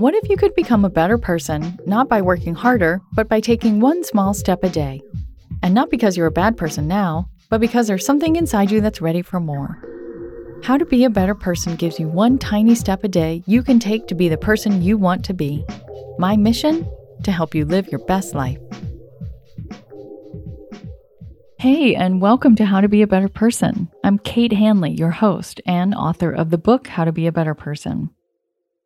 What if you could become a better person, not by working harder, but by taking one small step a day? And not because you're a bad person now, but because there's something inside you that's ready for more. How to Be a Better Person gives you one tiny step a day you can take to be the person you want to be. My mission? To help you live your best life. Hey, and welcome to How to Be a Better Person. I'm Kate Hanley, your host and author of the book How to Be a Better Person.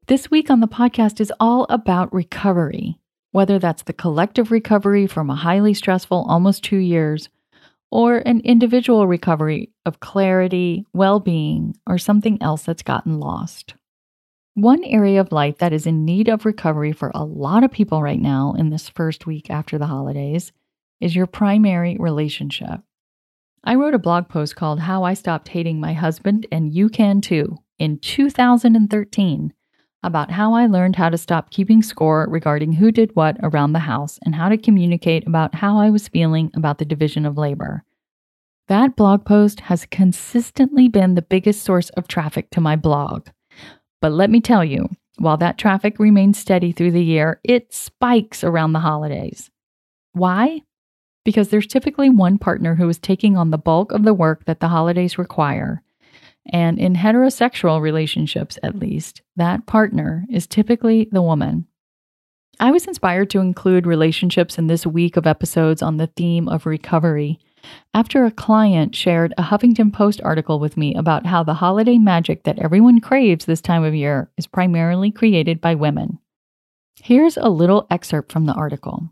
This week on the podcast is all about recovery, whether that's the collective recovery from a highly stressful almost two years, or an individual recovery of clarity, well being, or something else that's gotten lost. One area of life that is in need of recovery for a lot of people right now in this first week after the holidays is your primary relationship. I wrote a blog post called How I Stopped Hating My Husband, and You Can Too, in 2013 about how I learned how to stop keeping score regarding who did what around the house and how to communicate about how I was feeling about the division of labor. That blog post has consistently been the biggest source of traffic to my blog. But let me tell you, while that traffic remains steady through the year, it spikes around the holidays. Why? because there's typically one partner who is taking on the bulk of the work that the holidays require. And in heterosexual relationships, at least, that partner is typically the woman. I was inspired to include relationships in this week of episodes on the theme of recovery after a client shared a Huffington Post article with me about how the holiday magic that everyone craves this time of year is primarily created by women. Here's a little excerpt from the article.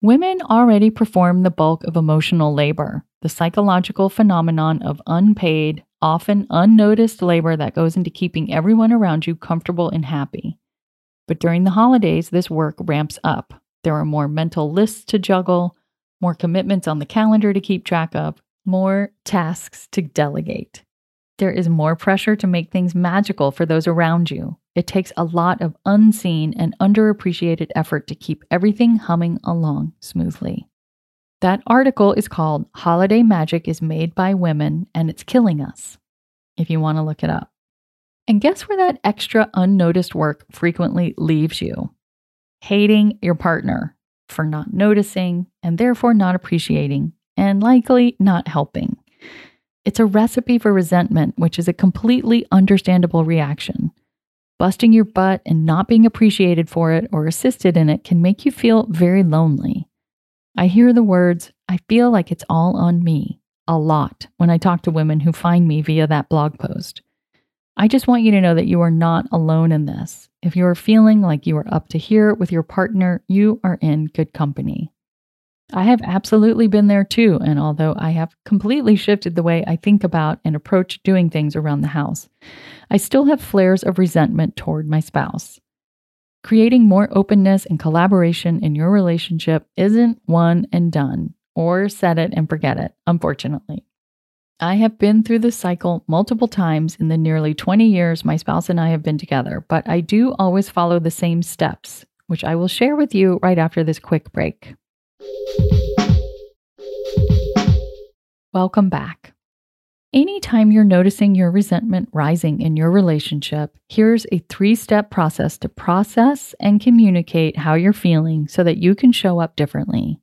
Women already perform the bulk of emotional labor, the psychological phenomenon of unpaid, often unnoticed labor that goes into keeping everyone around you comfortable and happy. But during the holidays, this work ramps up. There are more mental lists to juggle, more commitments on the calendar to keep track of, more tasks to delegate. There is more pressure to make things magical for those around you, it takes a lot of unseen and underappreciated effort to keep everything humming along smoothly. That article is called Holiday Magic is Made by Women and It's Killing Us, if you want to look it up. And guess where that extra unnoticed work frequently leaves you? Hating your partner for not noticing and therefore not appreciating and likely not helping. It's a recipe for resentment, which is a completely understandable reaction. Busting your butt and not being appreciated for it or assisted in it can make you feel very lonely. I hear the words, I feel like it's all on me, a lot when I talk to women who find me via that blog post. I just want you to know that you are not alone in this. If you are feeling like you are up to here with your partner, you are in good company. I have absolutely been there too, and although I have completely shifted the way I think about and approach doing things around the house, I still have flares of resentment toward my spouse. Creating more openness and collaboration in your relationship isn't one and done, or set it and forget it, unfortunately. I have been through this cycle multiple times in the nearly 20 years my spouse and I have been together, but I do always follow the same steps, which I will share with you right after this quick break. Welcome back. Anytime you're noticing your resentment rising in your relationship, here's a three step process to process and communicate how you're feeling so that you can show up differently.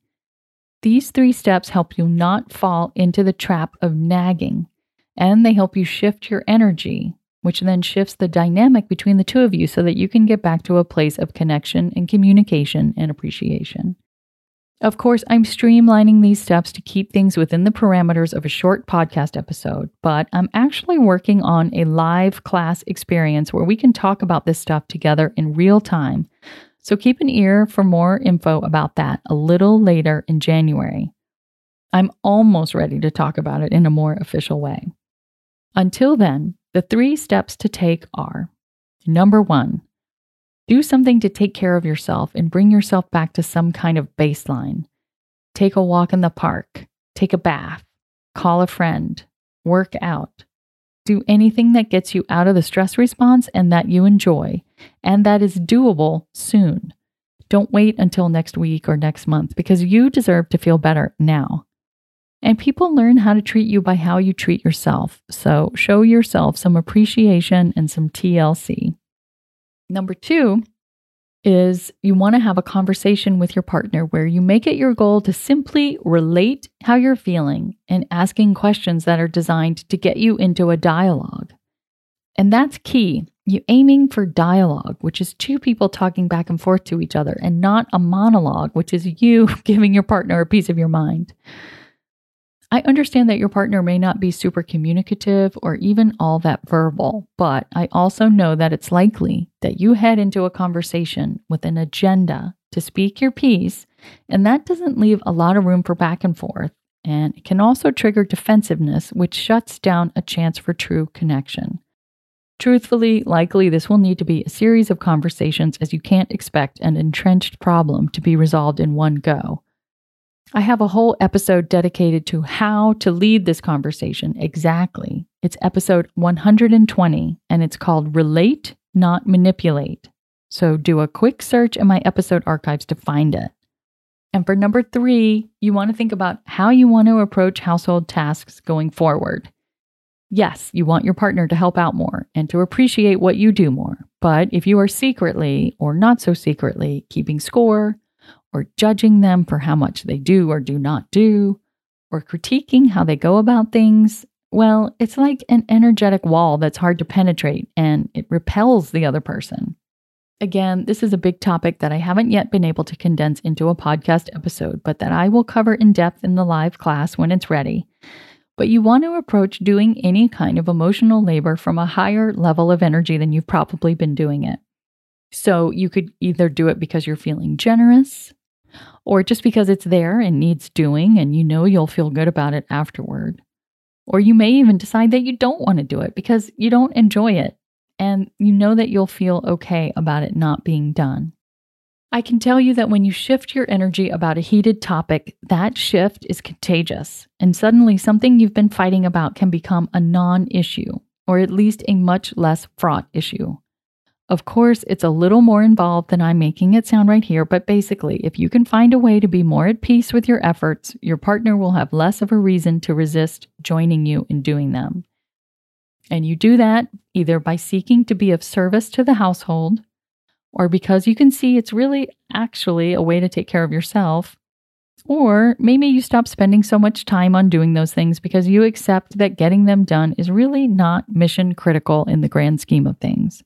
These three steps help you not fall into the trap of nagging, and they help you shift your energy, which then shifts the dynamic between the two of you so that you can get back to a place of connection and communication and appreciation. Of course, I'm streamlining these steps to keep things within the parameters of a short podcast episode, but I'm actually working on a live class experience where we can talk about this stuff together in real time. So keep an ear for more info about that a little later in January. I'm almost ready to talk about it in a more official way. Until then, the three steps to take are number one, do something to take care of yourself and bring yourself back to some kind of baseline. Take a walk in the park, take a bath, call a friend, work out. Do anything that gets you out of the stress response and that you enjoy, and that is doable soon. Don't wait until next week or next month because you deserve to feel better now. And people learn how to treat you by how you treat yourself. So show yourself some appreciation and some TLC. Number two is you want to have a conversation with your partner where you make it your goal to simply relate how you're feeling and asking questions that are designed to get you into a dialogue. And that's key. You aiming for dialogue, which is two people talking back and forth to each other, and not a monologue, which is you giving your partner a piece of your mind. I understand that your partner may not be super communicative or even all that verbal, but I also know that it's likely that you head into a conversation with an agenda to speak your piece, and that doesn't leave a lot of room for back and forth. And it can also trigger defensiveness, which shuts down a chance for true connection. Truthfully, likely this will need to be a series of conversations as you can't expect an entrenched problem to be resolved in one go. I have a whole episode dedicated to how to lead this conversation exactly. It's episode 120, and it's called Relate, Not Manipulate. So do a quick search in my episode archives to find it. And for number three, you want to think about how you want to approach household tasks going forward. Yes, you want your partner to help out more and to appreciate what you do more. But if you are secretly or not so secretly keeping score, or judging them for how much they do or do not do, or critiquing how they go about things, well, it's like an energetic wall that's hard to penetrate and it repels the other person. Again, this is a big topic that I haven't yet been able to condense into a podcast episode, but that I will cover in depth in the live class when it's ready. But you want to approach doing any kind of emotional labor from a higher level of energy than you've probably been doing it. So you could either do it because you're feeling generous, or just because it's there and needs doing and you know you'll feel good about it afterward. Or you may even decide that you don't want to do it because you don't enjoy it and you know that you'll feel okay about it not being done. I can tell you that when you shift your energy about a heated topic, that shift is contagious, and suddenly something you've been fighting about can become a non issue, or at least a much less fraught issue. Of course, it's a little more involved than I'm making it sound right here, but basically, if you can find a way to be more at peace with your efforts, your partner will have less of a reason to resist joining you in doing them. And you do that either by seeking to be of service to the household, or because you can see it's really actually a way to take care of yourself, or maybe you stop spending so much time on doing those things because you accept that getting them done is really not mission critical in the grand scheme of things.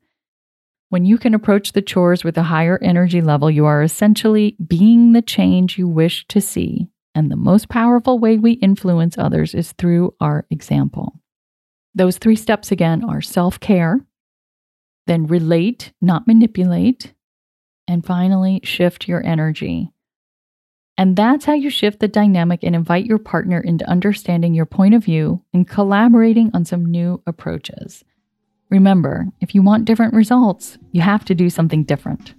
When you can approach the chores with a higher energy level, you are essentially being the change you wish to see. And the most powerful way we influence others is through our example. Those three steps again are self care, then relate, not manipulate, and finally shift your energy. And that's how you shift the dynamic and invite your partner into understanding your point of view and collaborating on some new approaches. Remember, if you want different results, you have to do something different.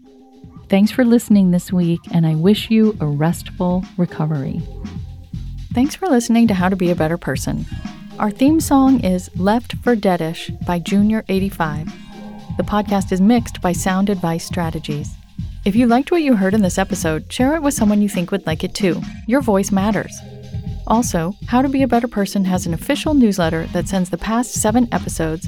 Thanks for listening this week, and I wish you a restful recovery. Thanks for listening to How to Be a Better Person. Our theme song is Left for Deadish by Junior85. The podcast is mixed by Sound Advice Strategies. If you liked what you heard in this episode, share it with someone you think would like it too. Your voice matters. Also, How to Be a Better Person has an official newsletter that sends the past seven episodes